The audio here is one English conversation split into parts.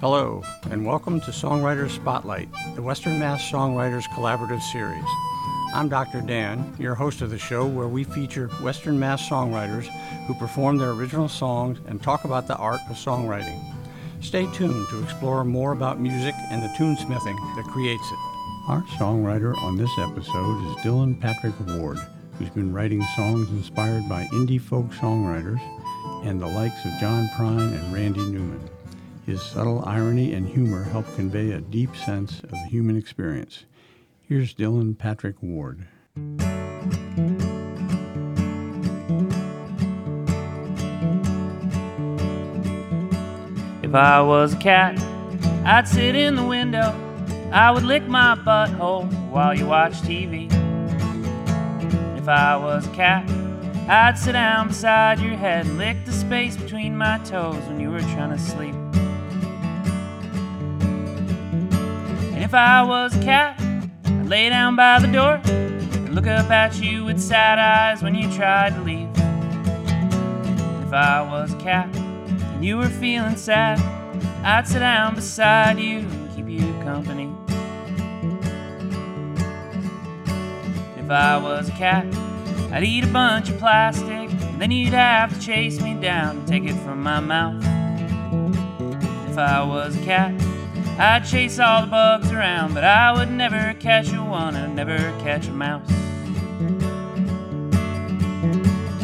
Hello, and welcome to Songwriters Spotlight, the Western Mass Songwriters Collaborative Series. I'm Dr. Dan, your host of the show, where we feature Western Mass songwriters who perform their original songs and talk about the art of songwriting. Stay tuned to explore more about music and the tunesmithing that creates it. Our songwriter on this episode is Dylan Patrick Ward, who's been writing songs inspired by indie folk songwriters and the likes of John Prine and Randy Newman. His subtle irony and humor help convey a deep sense of the human experience. Here's Dylan Patrick Ward. If I was a cat, I'd sit in the window. I would lick my butthole while you watch TV. If I was a cat, I'd sit down beside your head and lick the space between my toes when you were trying to sleep. If I was a cat, I'd lay down by the door and look up at you with sad eyes when you tried to leave. If I was a cat and you were feeling sad, I'd sit down beside you and keep you company. If I was a cat, I'd eat a bunch of plastic, and then you'd have to chase me down and take it from my mouth. If I was a cat, I'd chase all the bugs around, but I would never catch a one, I'd never catch a mouse.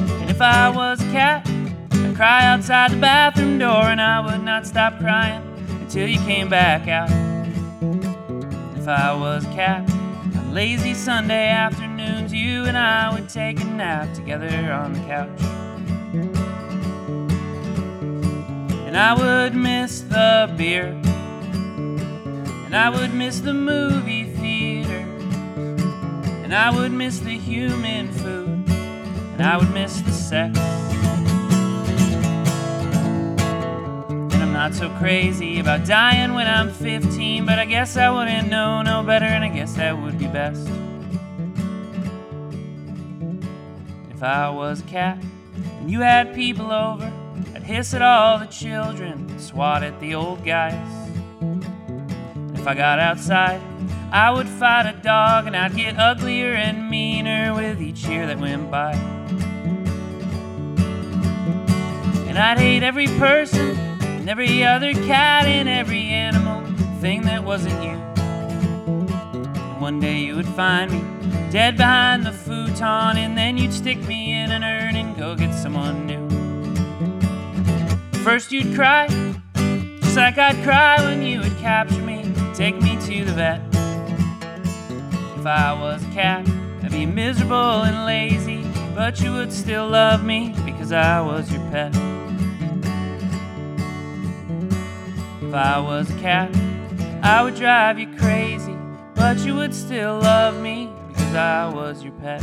And if I was a cat, I'd cry outside the bathroom door, and I would not stop crying until you came back out. If I was a cat, on lazy Sunday afternoons, you and I would take a nap together on the couch. And I would miss the beer. And I would miss the movie theater. And I would miss the human food. And I would miss the sex. And I'm not so crazy about dying when I'm 15, but I guess I wouldn't know no better, and I guess that would be best. If I was a cat and you had people over, I'd hiss at all the children, swat at the old guys. If I got outside, I would fight a dog and I'd get uglier and meaner with each year that went by. And I'd hate every person and every other cat and every animal thing that wasn't you. And one day you would find me dead behind the futon, and then you'd stick me in an urn and go get someone new. First you'd cry, just like I'd cry when you would capture take me to the vet. If I was a cat, I'd be miserable and lazy, but you would still love me because I was your pet. If I was a cat, I would drive you crazy, but you would still love me because I was your pet.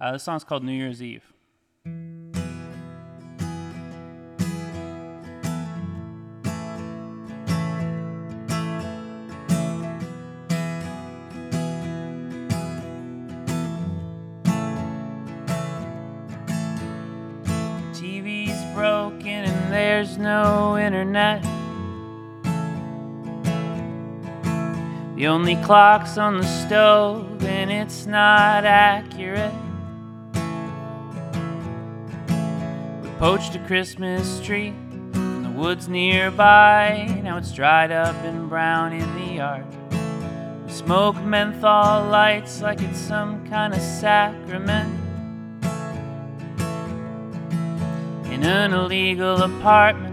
Uh, this song's called New Year's Eve. No internet. The only clock's on the stove and it's not accurate. We poached a Christmas tree from the woods nearby. Now it's dried up and brown in the yard. We smoke menthol lights like it's some kind of sacrament. in an illegal apartment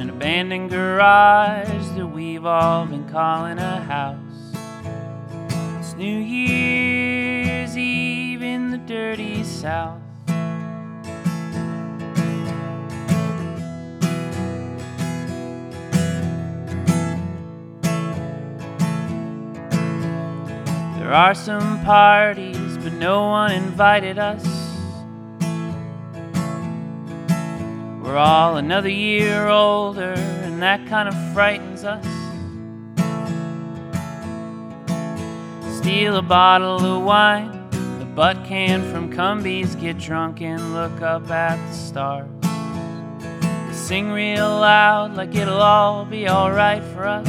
an abandoned garage that we've all been calling a house. It's New Year's Eve in the dirty South. There are some parties, but no one invited us. We're all another year older, and that kind of frightens us. Steal a bottle of wine, the butt can from Cumbies, get drunk and look up at the stars. sing real loud like it'll all be alright for us.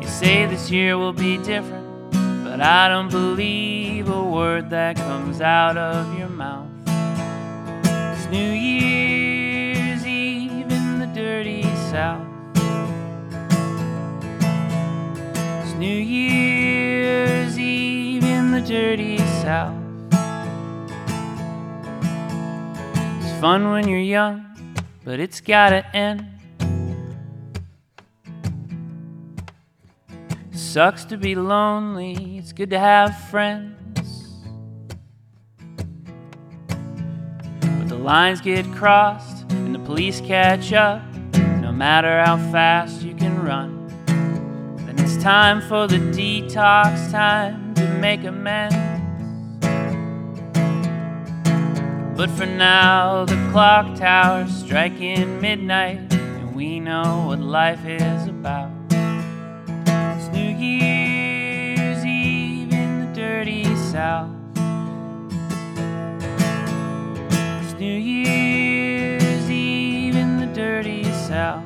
You say this year will be different, but I don't believe a word that comes out of your mouth. New Year's Eve in the dirty South. It's New Year's Eve in the dirty South. It's fun when you're young, but it's gotta end. Sucks to be lonely, it's good to have friends. Lines get crossed and the police catch up, no matter how fast you can run. Then it's time for the detox, time to make amends. But for now, the clock tower's striking midnight, and we know what life is about. It's New Year's Eve in the dirty South. New Year's Eve in the dirty South.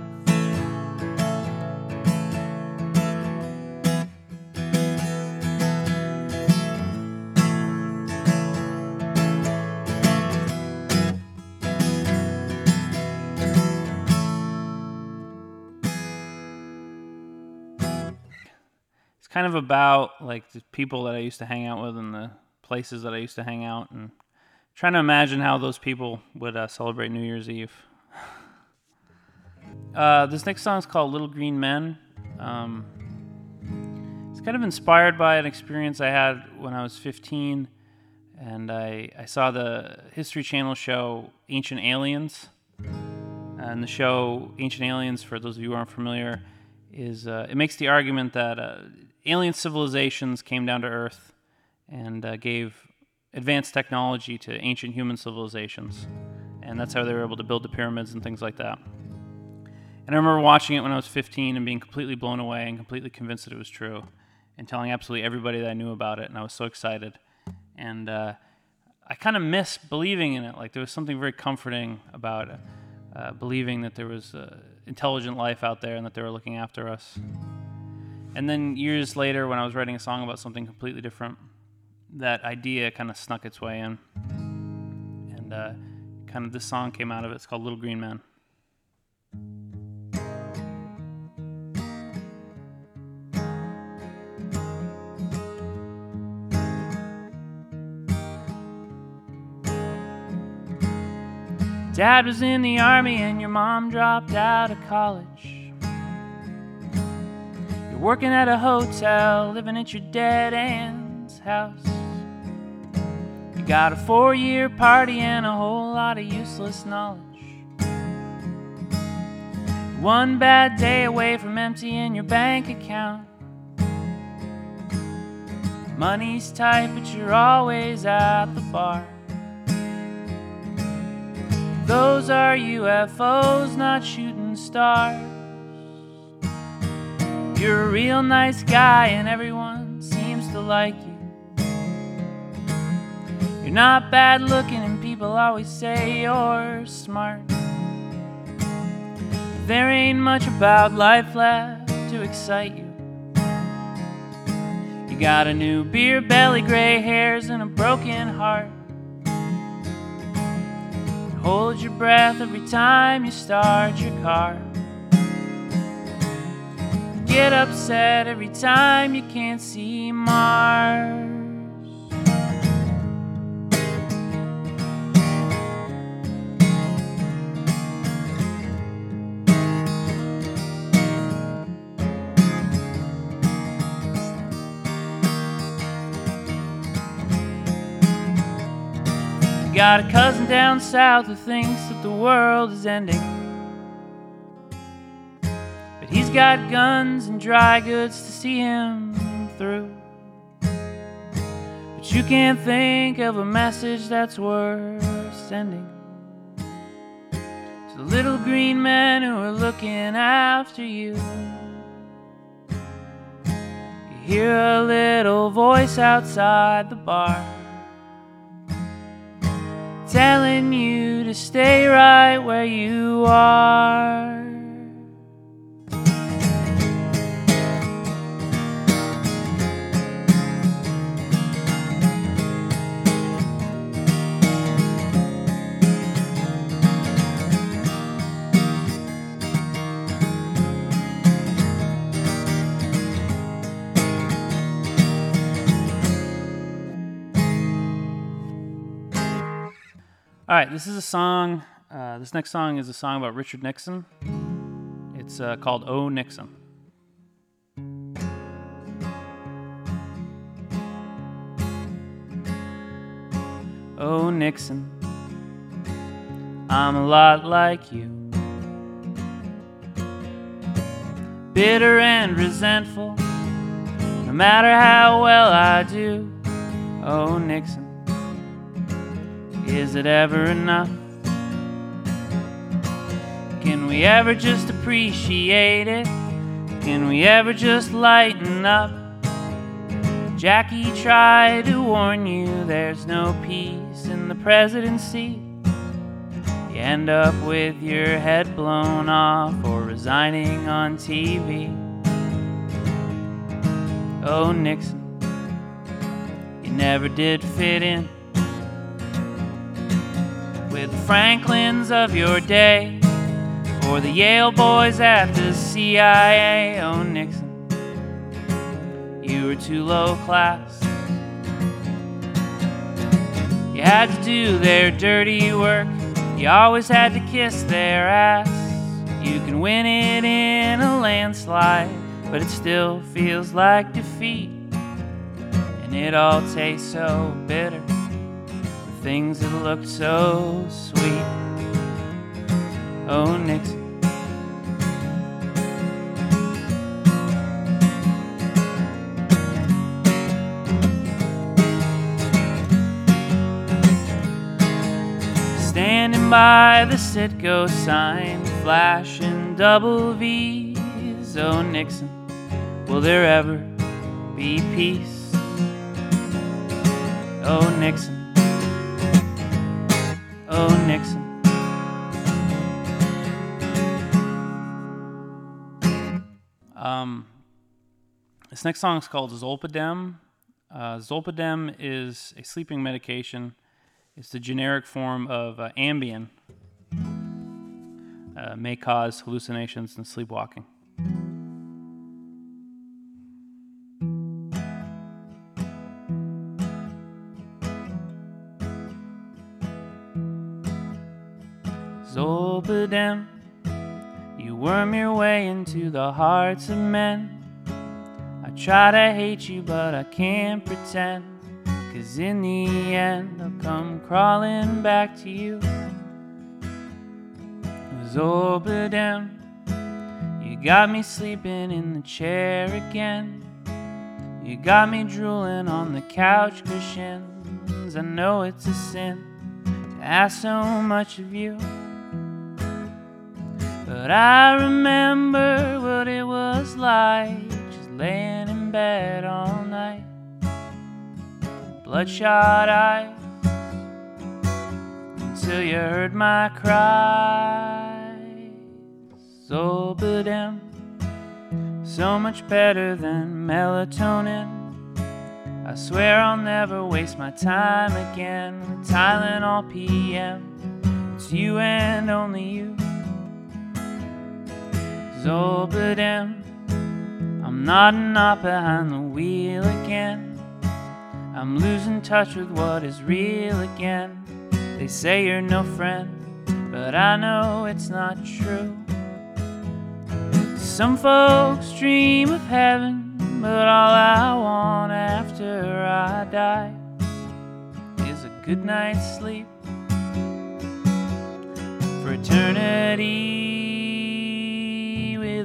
It's kind of about like the people that I used to hang out with and the places that I used to hang out, and trying to imagine how those people would uh, celebrate New Year's Eve. Uh, this next song is called Little Green Men. Um, it's kind of inspired by an experience I had when I was 15, and I, I saw the History Channel show Ancient Aliens. And the show Ancient Aliens, for those of you who aren't familiar, is uh, it makes the argument that uh, alien civilizations came down to Earth and uh, gave advanced technology to ancient human civilizations, and that's how they were able to build the pyramids and things like that. And I remember watching it when I was 15 and being completely blown away and completely convinced that it was true, and telling absolutely everybody that I knew about it, and I was so excited. And uh, I kind of miss believing in it. Like there was something very comforting about uh, believing that there was uh, intelligent life out there and that they were looking after us. And then years later, when I was writing a song about something completely different, that idea kind of snuck its way in. And uh, kind of this song came out of it. It's called Little Green Man. Dad was in the army and your mom dropped out of college. You're working at a hotel, living at your dead aunt's house. Got a four year party and a whole lot of useless knowledge. One bad day away from emptying your bank account. Money's tight, but you're always at the bar. Those are UFOs, not shooting stars. You're a real nice guy, and everyone seems to like you. You're not bad looking, and people always say you're smart. There ain't much about life left to excite you. You got a new beer belly, gray hairs, and a broken heart. You Hold your breath every time you start your car. Get upset every time you can't see Mars. Got a cousin down south who thinks that the world is ending. But he's got guns and dry goods to see him through. But you can't think of a message that's worth sending to the little green men who are looking after you. You hear a little voice outside the bar telling you to stay right where you are. All right, this is a song. Uh, this next song is a song about Richard Nixon. It's uh, called "Oh Nixon." Oh Nixon, I'm a lot like you. Bitter and resentful, no matter how well I do. Oh Nixon. Is it ever enough? Can we ever just appreciate it? Can we ever just lighten up? Jackie tried to warn you there's no peace in the presidency. You end up with your head blown off or resigning on TV. Oh, Nixon, you never did fit in with the Franklins of your day or the Yale boys at the CIA. Oh, Nixon, you were too low class. You had to do their dirty work, you always had to kiss their ass. You can win it in a landslide, but it still feels like defeat. And it all tastes so bitter things that looked so sweet. Oh, Nixon. Standing by the Citgo sign, flashing double V's. Oh, Nixon, will there ever be peace? Oh, Nixon. Oh, Nixon. Um, this next song is called Zolpidem. Uh, Zolpidem is a sleeping medication. It's the generic form of uh, Ambien. Uh, may cause hallucinations and sleepwalking. Hearts of men. I try to hate you, but I can't pretend. Cause in the end, I'll come crawling back to you. Zolpidem, you got me sleeping in the chair again. You got me drooling on the couch cushions. I know it's a sin to ask so much of you. But I remember what it was like just laying in bed all night. Bloodshot eyes until you heard my cries. Zolpidem, so much better than melatonin. I swear I'll never waste my time again with Tylenol PM. It's you and only you. Zolpidem. I'm nodding up behind the wheel again. I'm losing touch with what is real again. They say you're no friend, but I know it's not true. Some folks dream of heaven, but all I want after I die is a good night's sleep for eternity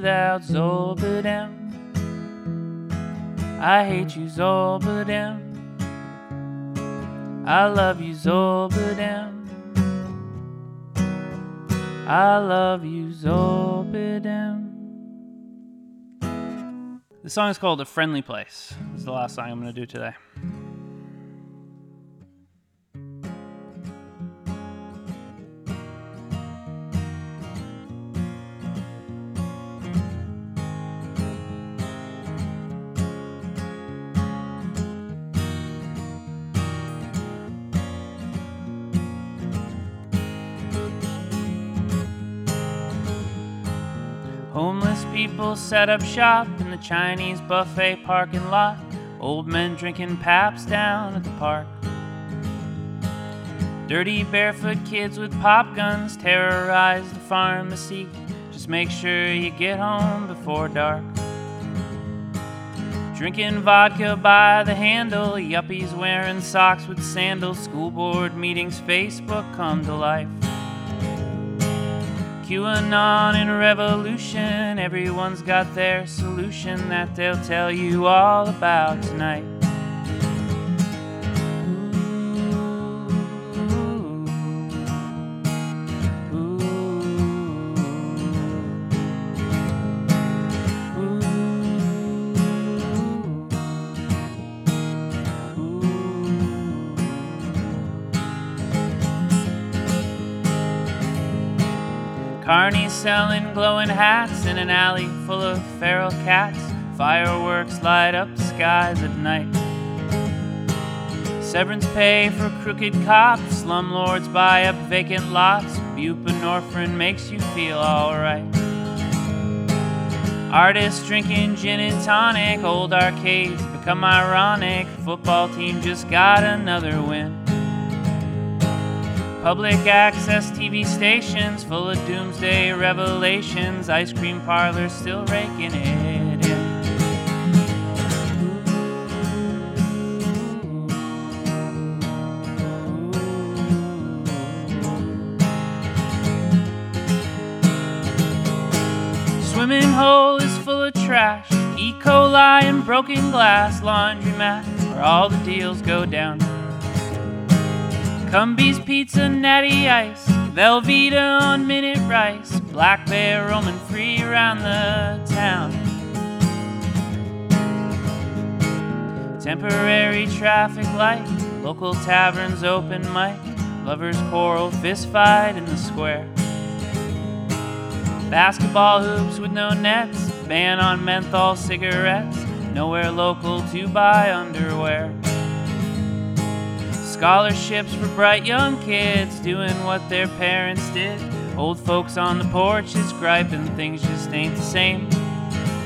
without Zolpidem. I hate you, Zolpidem. I love you, Zolpidem. I love you, Zolpidem. The song is called A Friendly Place. It's the last song I'm going to do today. People set up shop in the Chinese buffet parking lot. Old men drinking Pabst down at the park. Dirty barefoot kids with pop guns terrorize the pharmacy. Just make sure you get home before dark. Drinking vodka by the handle, yuppies wearing socks with sandals, school board meetings, Facebook come to life. QAnon and revolution, everyone's got their solution that they'll tell you all about tonight. Selling glowing hats in an alley full of feral cats. Fireworks light up skies at night. Severance pay for crooked cops. Slumlords buy up vacant lots. Buprenorphine makes you feel alright. Artists drinking gin and tonic. Old arcades become ironic. Football team just got another win. Public access TV stations full of doomsday revelations. Ice cream parlors still raking it in. Swimming hole is full of trash. E. coli and broken glass. Laundromat where all the deals go down. Cumbies pizza, natty ice, Velveeta on minute rice, Black Bear roaming free around the town. Temporary traffic light, local taverns open mic, lovers quarrel, fist fight in the square. Basketball hoops with no nets, ban on menthol cigarettes, nowhere local to buy underwear. Scholarships for bright young kids doing what their parents did. Old folks on the porches griping things just ain't the same.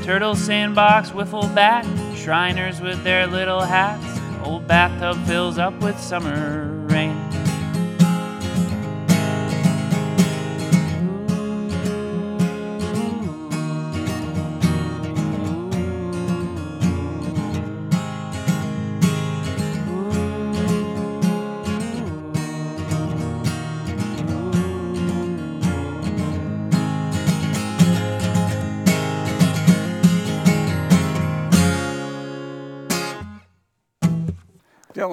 Turtle sandbox, wiffle bat, Shriners with their little hats. Old bathtub fills up with summer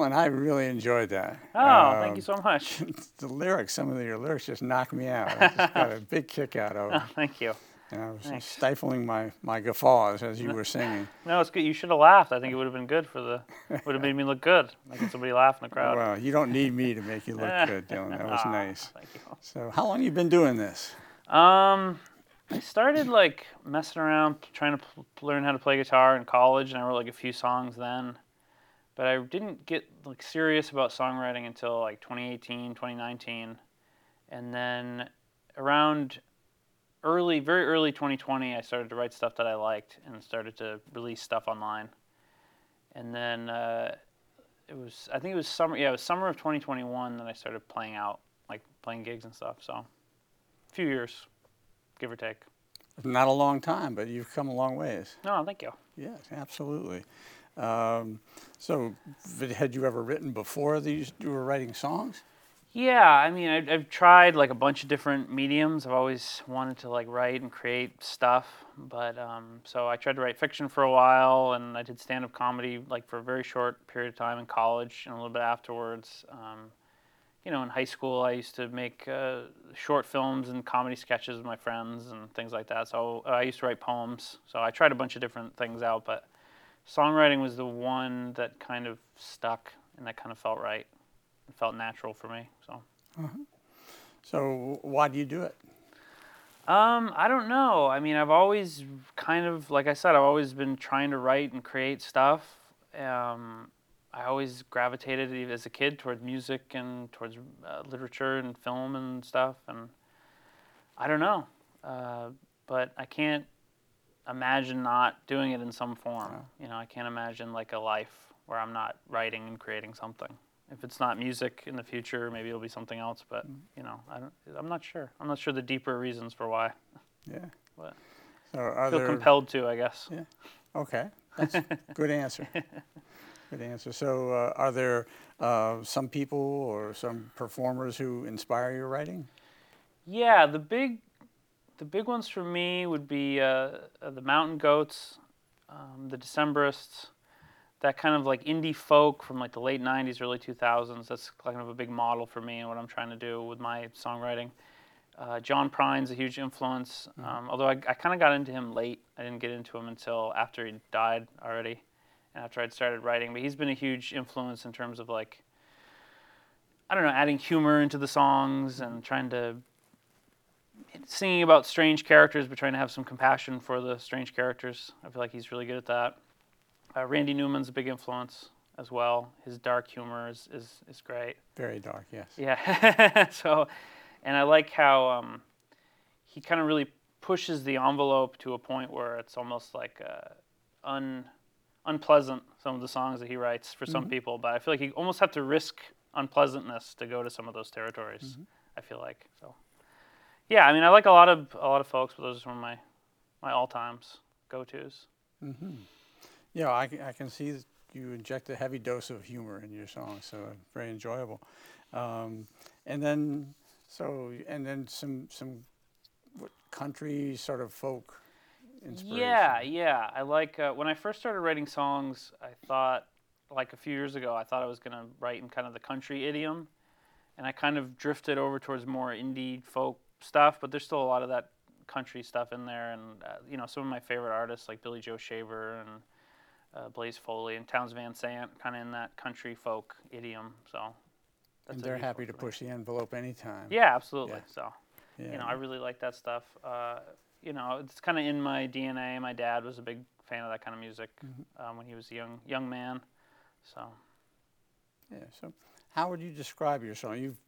Dylan, I really enjoyed that. Oh, thank you Um, so much. The lyrics, some of your lyrics just knocked me out. I just got a big kick out of it. Oh, thank you. And I was Thanks. stifling my, my guffaws as you were singing. No, it's good. You should have laughed. I think it would have been good for the. Would have made me look good, making somebody laugh in the crowd. Well, you don't need me to make you look good, Dylan. That was Ah, nice. Thank you. So, how long you been doing this? Um, I started like messing around, trying to pl- learn how to play guitar in college, and I wrote like a few songs then. But I didn't get like serious about songwriting until like 2018, 2019, and then around early, very early 2020, I started to write stuff that I liked and started to release stuff online. And then uh, it was, I think it was summer, yeah, it was summer of 2021 that I started playing out, like playing gigs and stuff. So, a few years, give or take. Not a long time, but you've come a long ways. No, thank you. Yes, absolutely. Um, so, had you ever written before these? You were writing songs? Yeah, I mean, I've, I've tried like a bunch of different mediums. I've always wanted to like write and create stuff, but um, so I tried to write fiction for a while, and I did stand-up comedy like for a very short period of time in college and a little bit afterwards. Um, you know, in high school, I used to make uh, short films and comedy sketches with my friends and things like that. So uh, I used to write poems. So I tried a bunch of different things out, but songwriting was the one that kind of stuck and that kind of felt right. It felt natural for me. So. So, why do you do it? Um, I don't know. I mean, I've always kind of, like I said, I've always been trying to write and create stuff. Um, I always gravitated as a kid towards music and towards uh, literature and film and stuff. And I don't know, uh, but I can't. Imagine not doing it in some form. You know, I can't imagine like a life where I'm not writing and creating something. If it's not music in the future, maybe it'll be something else. But you know, I don't. I'm not sure. I'm not sure the deeper reasons for why. Yeah. But So are I feel there? compelled to, I guess. Yeah. Okay, that's good answer. Good answer. So uh, are there uh, some people or some performers who inspire your writing? Yeah, the big, the big ones for me would be uh, uh, the Mountain Goats, um, the Decemberists, that kind of like indie folk from like the late '90s, early 2000s. That's kind of a big model for me and what I'm trying to do with my songwriting. Uh, John Prine's a huge influence, um, although I, I kind of got into him late. I didn't get into him until after he died already, and after I'd started writing. But he's been a huge influence in terms of like, I don't know, adding humor into the songs and trying to singing about strange characters, but trying to have some compassion for the strange characters. I feel like he's really good at that. Uh, Randy Newman's a big influence as well. His dark humor is, is, is great. Very dark, yes. Yeah. so, and I like how um, he kind of really pushes the envelope to a point where it's almost like uh, un, unpleasant, some of the songs that he writes for some people. But I feel like you almost have to risk unpleasantness to go to some of those territories. I feel like so. Yeah, I mean, I like a lot of a lot of folks, but those are some of my my all times go tos. Yeah, I, I can see that you inject a heavy dose of humor in your songs, so very enjoyable. Um, and then, so, and then some some what, country sort of folk inspiration. Yeah, yeah. I like uh, when I first started writing songs. I thought, like a few years ago, I thought I was gonna write in kind of the country idiom, and I kind of drifted over towards more indie folk stuff. But there's still a lot of that country stuff in there, and uh, you know, some of my favorite artists like Billy Joe Shaver and uh, Blaze Foley and Townes Van Zandt, kind of in that country folk idiom. So. And they're happy to push the envelope anytime. Yeah, absolutely. Yeah. So Yeah. you know, I really like that stuff. Uh, you know, it's kind of in my DNA. My dad was a big fan of that kind of music um, when he was a young young man. So Yeah. So, how would you describe your song? You've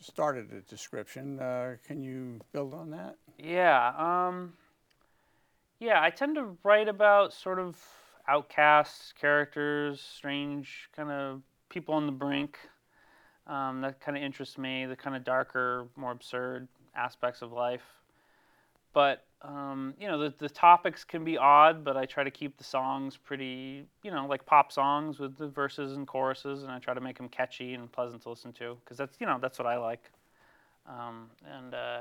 started a description. Uh, can you build on that? yeah, um, yeah, I tend to write about sort of outcasts, characters, strange kind of people on the brink. Um, that kind of interests me. The kind of darker, more absurd aspects of life. But um, you know, the, the topics can be odd, but I try to keep the songs pretty, you know, like pop songs with the verses and choruses, and I try to make them catchy and pleasant to listen to, because that's, you know, that's what I like. Um, and uh,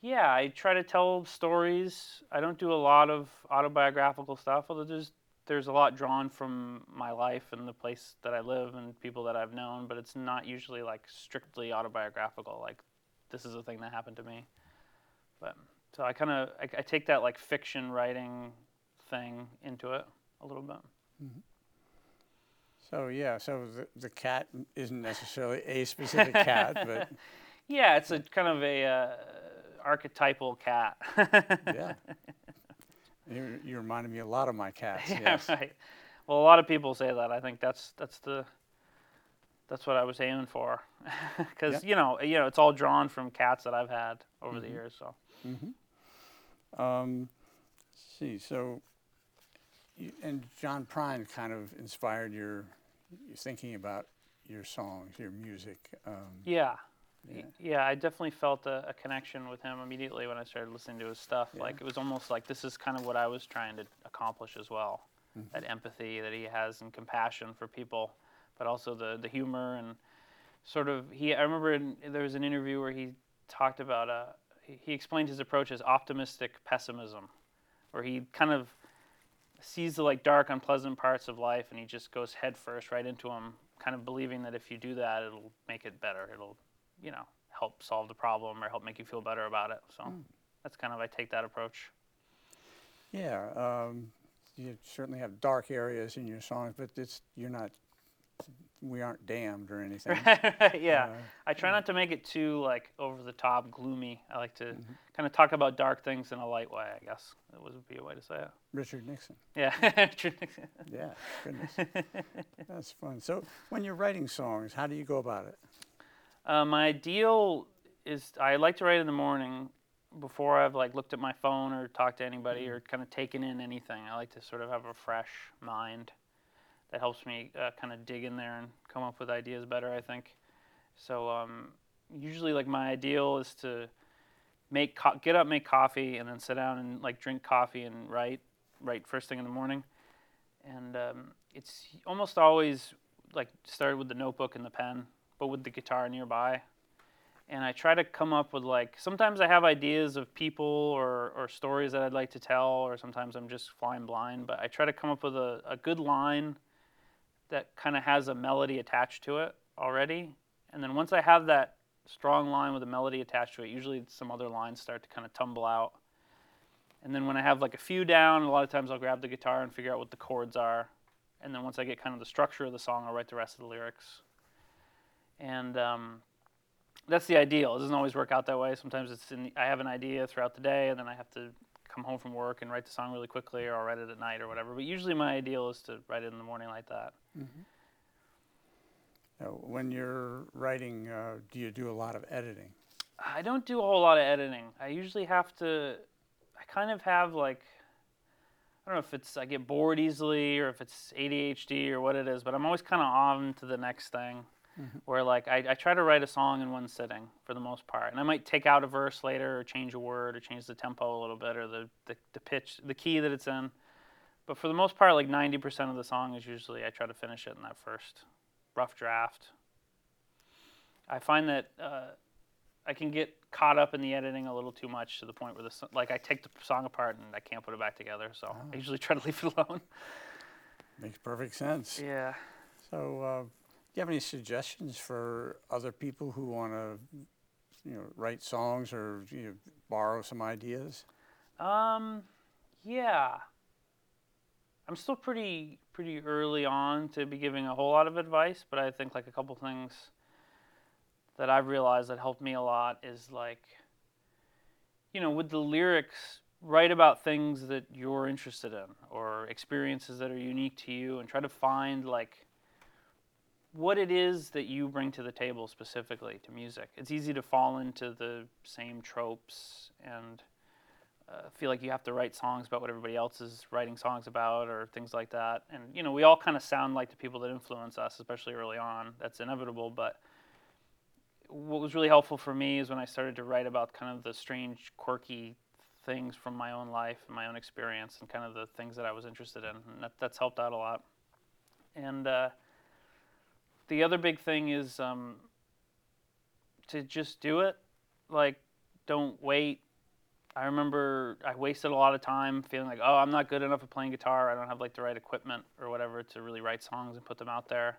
yeah, I try to tell stories. I don't do a lot of autobiographical stuff, although there's there's a lot drawn from my life and the place that I live and people that I've known, but it's not usually like strictly autobiographical. Like this is a thing that happened to me. But so I kind of I, I take that like fiction writing thing into it a little bit. So yeah, so the, the cat isn't necessarily a specific cat, but Yeah, it's a kind of a uh, archetypal cat. yeah. You, you reminded me a lot of my cats. yeah, yes. right. Well, a lot of people say that. I think that's that's the that's what I was aiming for, because Yep. you know you know it's all drawn from cats that I've had over the years. So Um, let's see, so, you, and John Prine kind of inspired your, your thinking about your songs, your music. Um, yeah. Yeah. Yeah, I definitely felt a, a connection with him immediately when I started listening to his stuff. Yeah. Like it was almost like this is kind of what I was trying to accomplish as well. Mm-hmm. That empathy that he has and compassion for people, but also the the humor and sort of he. I remember in, there was an interview where he talked about uh, he explained his approach as optimistic pessimism, where he kind of sees the like dark, unpleasant parts of life and he just goes head first right into them, kind of believing that if you do that, it'll make it better. It'll you know, help solve the problem or help make you feel better about it. So that's kind of I take that approach. Yeah, um, you certainly have dark areas in your songs, but it's, you're not, we aren't damned or anything. yeah. Uh, I try not to make it too like over the top, gloomy. I like to Mm-hmm. kind of talk about dark things in a light way, I guess. That would be a way to say it. Richard Nixon. Yeah. Richard Nixon. yeah, goodness. That's fun. So when you're writing songs, how do you go about it? uh, my ideal is I like to write in the morning before I've like looked at my phone or talked to anybody or kind of taken in anything. I like to sort of have a fresh mind that helps me uh, kind of dig in there and come up with ideas better. I think. So um, usually, like my ideal is to make co- get up, make coffee, and then sit down and like drink coffee and write, write first thing in the morning. And um, it's almost always like started with the notebook and the pen, but with the guitar nearby. And I try to come up with like sometimes I have ideas of people or, or stories that I'd like to tell, or sometimes I'm just flying blind. But I try to come up with a, a good line that kind of has a melody attached to it already. And then once I have that strong line with a melody attached to it, usually some other lines start to kind of tumble out. And then when I have like a few down, a lot of times I'll grab the guitar and figure out what the chords are. And then once I get kind of the structure of the song, I'll write the rest of the lyrics. And um, that's the ideal. It doesn't always work out that way. Sometimes it's in, I have an idea throughout the day, and then I have to come home from work and write the song really quickly, or I'll write it at night or whatever. But usually my ideal is to write it in the morning like that. Uh, when you're writing, uh, do you do a lot of editing? I don't do a whole lot of editing. I usually have to. I kind of have like. I don't know if it's I get bored easily or if it's ADHD or what it is, but I'm always kind of on to the next thing. Where like I, I try to write a song in one sitting for the most part, and I might take out a verse later or change a word or change the tempo a little bit or the, the, the pitch, the key that it's in. But for the most part, like 90% of the song is usually I try to finish it in that first rough draft. I find that uh, I can get caught up in the editing a little too much to the point where the like I take the song apart and I can't put it back together. So I usually try to leave it alone. Makes perfect sense. Yeah. So, uh, you have any suggestions for other people who want to, you know, write songs or you know, borrow some ideas? Um, yeah. I'm still pretty pretty early on to be giving a whole lot of advice, but I think like a couple things that I've realized that helped me a lot is like, you know, with the lyrics, write about things that you're interested in or experiences that are unique to you, and try to find like what it is that you bring to the table specifically to music. It's easy to fall into the same tropes and uh, feel like you have to write songs about what everybody else is writing songs about or things like that. And you know, we all kind of sound like the people that influence us, especially early on. That's inevitable, but what was really helpful for me is when I started to write about kind of the strange, quirky things from my own life and my own experience and kind of the things that I was interested in. And that, that's helped out a lot. And uh, the other big thing is um, to just do it. Like, don't wait. I remember I wasted a lot of time feeling like, oh, I'm not good enough at playing guitar. I don't have like the right equipment or whatever to really write songs and put them out there.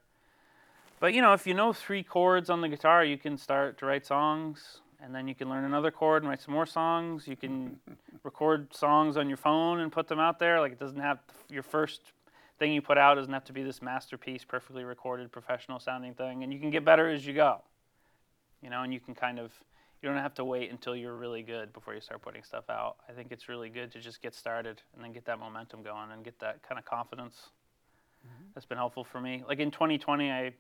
But you know, if you know three chords on the guitar, you can start to write songs, and then you can learn another chord and write some more songs. You can record songs on your phone and put them out there. Like it doesn't have your first thing you put out doesn't have to be this masterpiece, perfectly recorded, professional sounding thing, and you can get better as you go. You know, and you can kind of you don't have to wait until you're really good before you start putting stuff out. I think it's really good to just get started and then get that momentum going and get that kind of confidence. Mm-hmm. That's been helpful for me. Like in 2020, I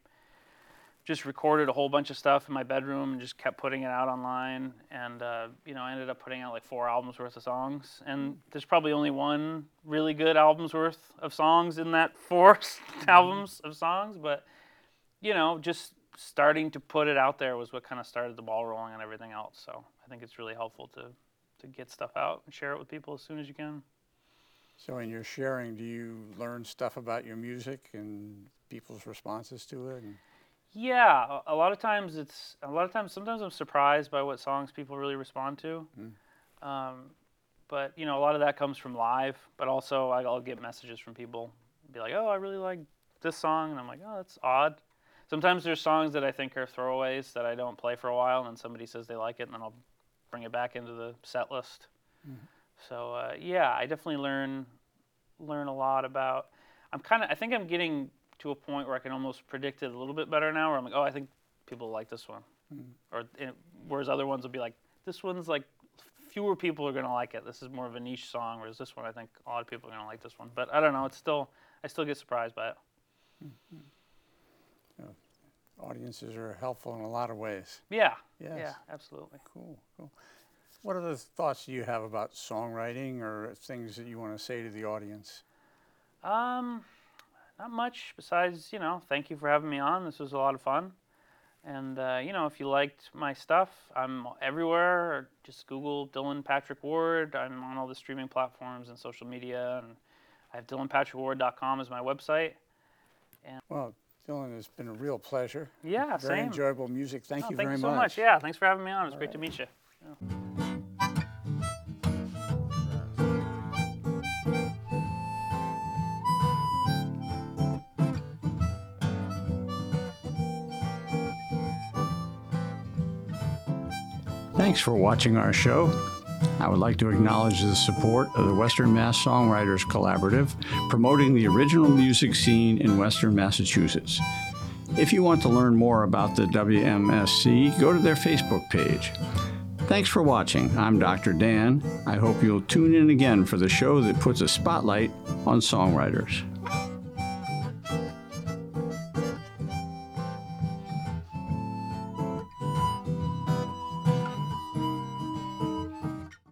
just recorded a whole bunch of stuff in my bedroom and just kept putting it out online. And uh, you know, I ended up putting out like four albums worth of songs. And there's probably only one really good album's worth of songs in that 4 albums of songs. But you know, just starting to put it out there was what kind of started the ball rolling and everything else. So I think it's really helpful to to get stuff out and share it with people as soon as you can. So, in your sharing, do you learn stuff about your music and people's responses to it? And, Yeah, a lot of times it's a lot of times. Sometimes I'm surprised by what songs people really respond to. Um, but you know, a lot of that comes from live. But also, I'll get messages from people, be like, "Oh, I really like this song," and I'm like, "Oh, that's odd." Sometimes there's songs that I think are throwaways that I don't play for a while, and then somebody says they like it, and then I'll bring it back into the set list. So uh, yeah, I definitely learn learn a lot about. I'm kind of. I think I'm getting to a point where I can almost predict it a little bit better now. Where I'm like, oh, I think people like this one, or and whereas other ones will be like, this one's like fewer people are gonna like it. This is more of a niche song, whereas this one I think a lot of people are gonna like this one. But I don't know. It's still I still get surprised by it. audiences are helpful in a lot of ways. Yeah. Yes. Yeah. Absolutely. Cool, cool. What other thoughts do you have about songwriting or things that you want to say to the audience? Um, not much besides, you know, thank you for having me on. This was a lot of fun. And, uh, you know, if you liked my stuff, I'm everywhere. Just Google Dylan Patrick Ward. I'm on all the streaming platforms and social media. And I have dylanpatrickward.com as my website. And Well, Dylan, it's been a real pleasure. Yeah, Very same. enjoyable music. Thank Oh, you thank very you so much. much. Yeah, thanks for having me on. It was great to meet you. Thanks for watching our show. I would like to acknowledge the support of the Western Mass Songwriters Collaborative, promoting the original music scene in Western Massachusetts. If you want to learn more about the WMSC, go to their Facebook page. Thanks for watching. I'm Dr. Dan. I hope you'll tune in again for the show that puts a spotlight on songwriters.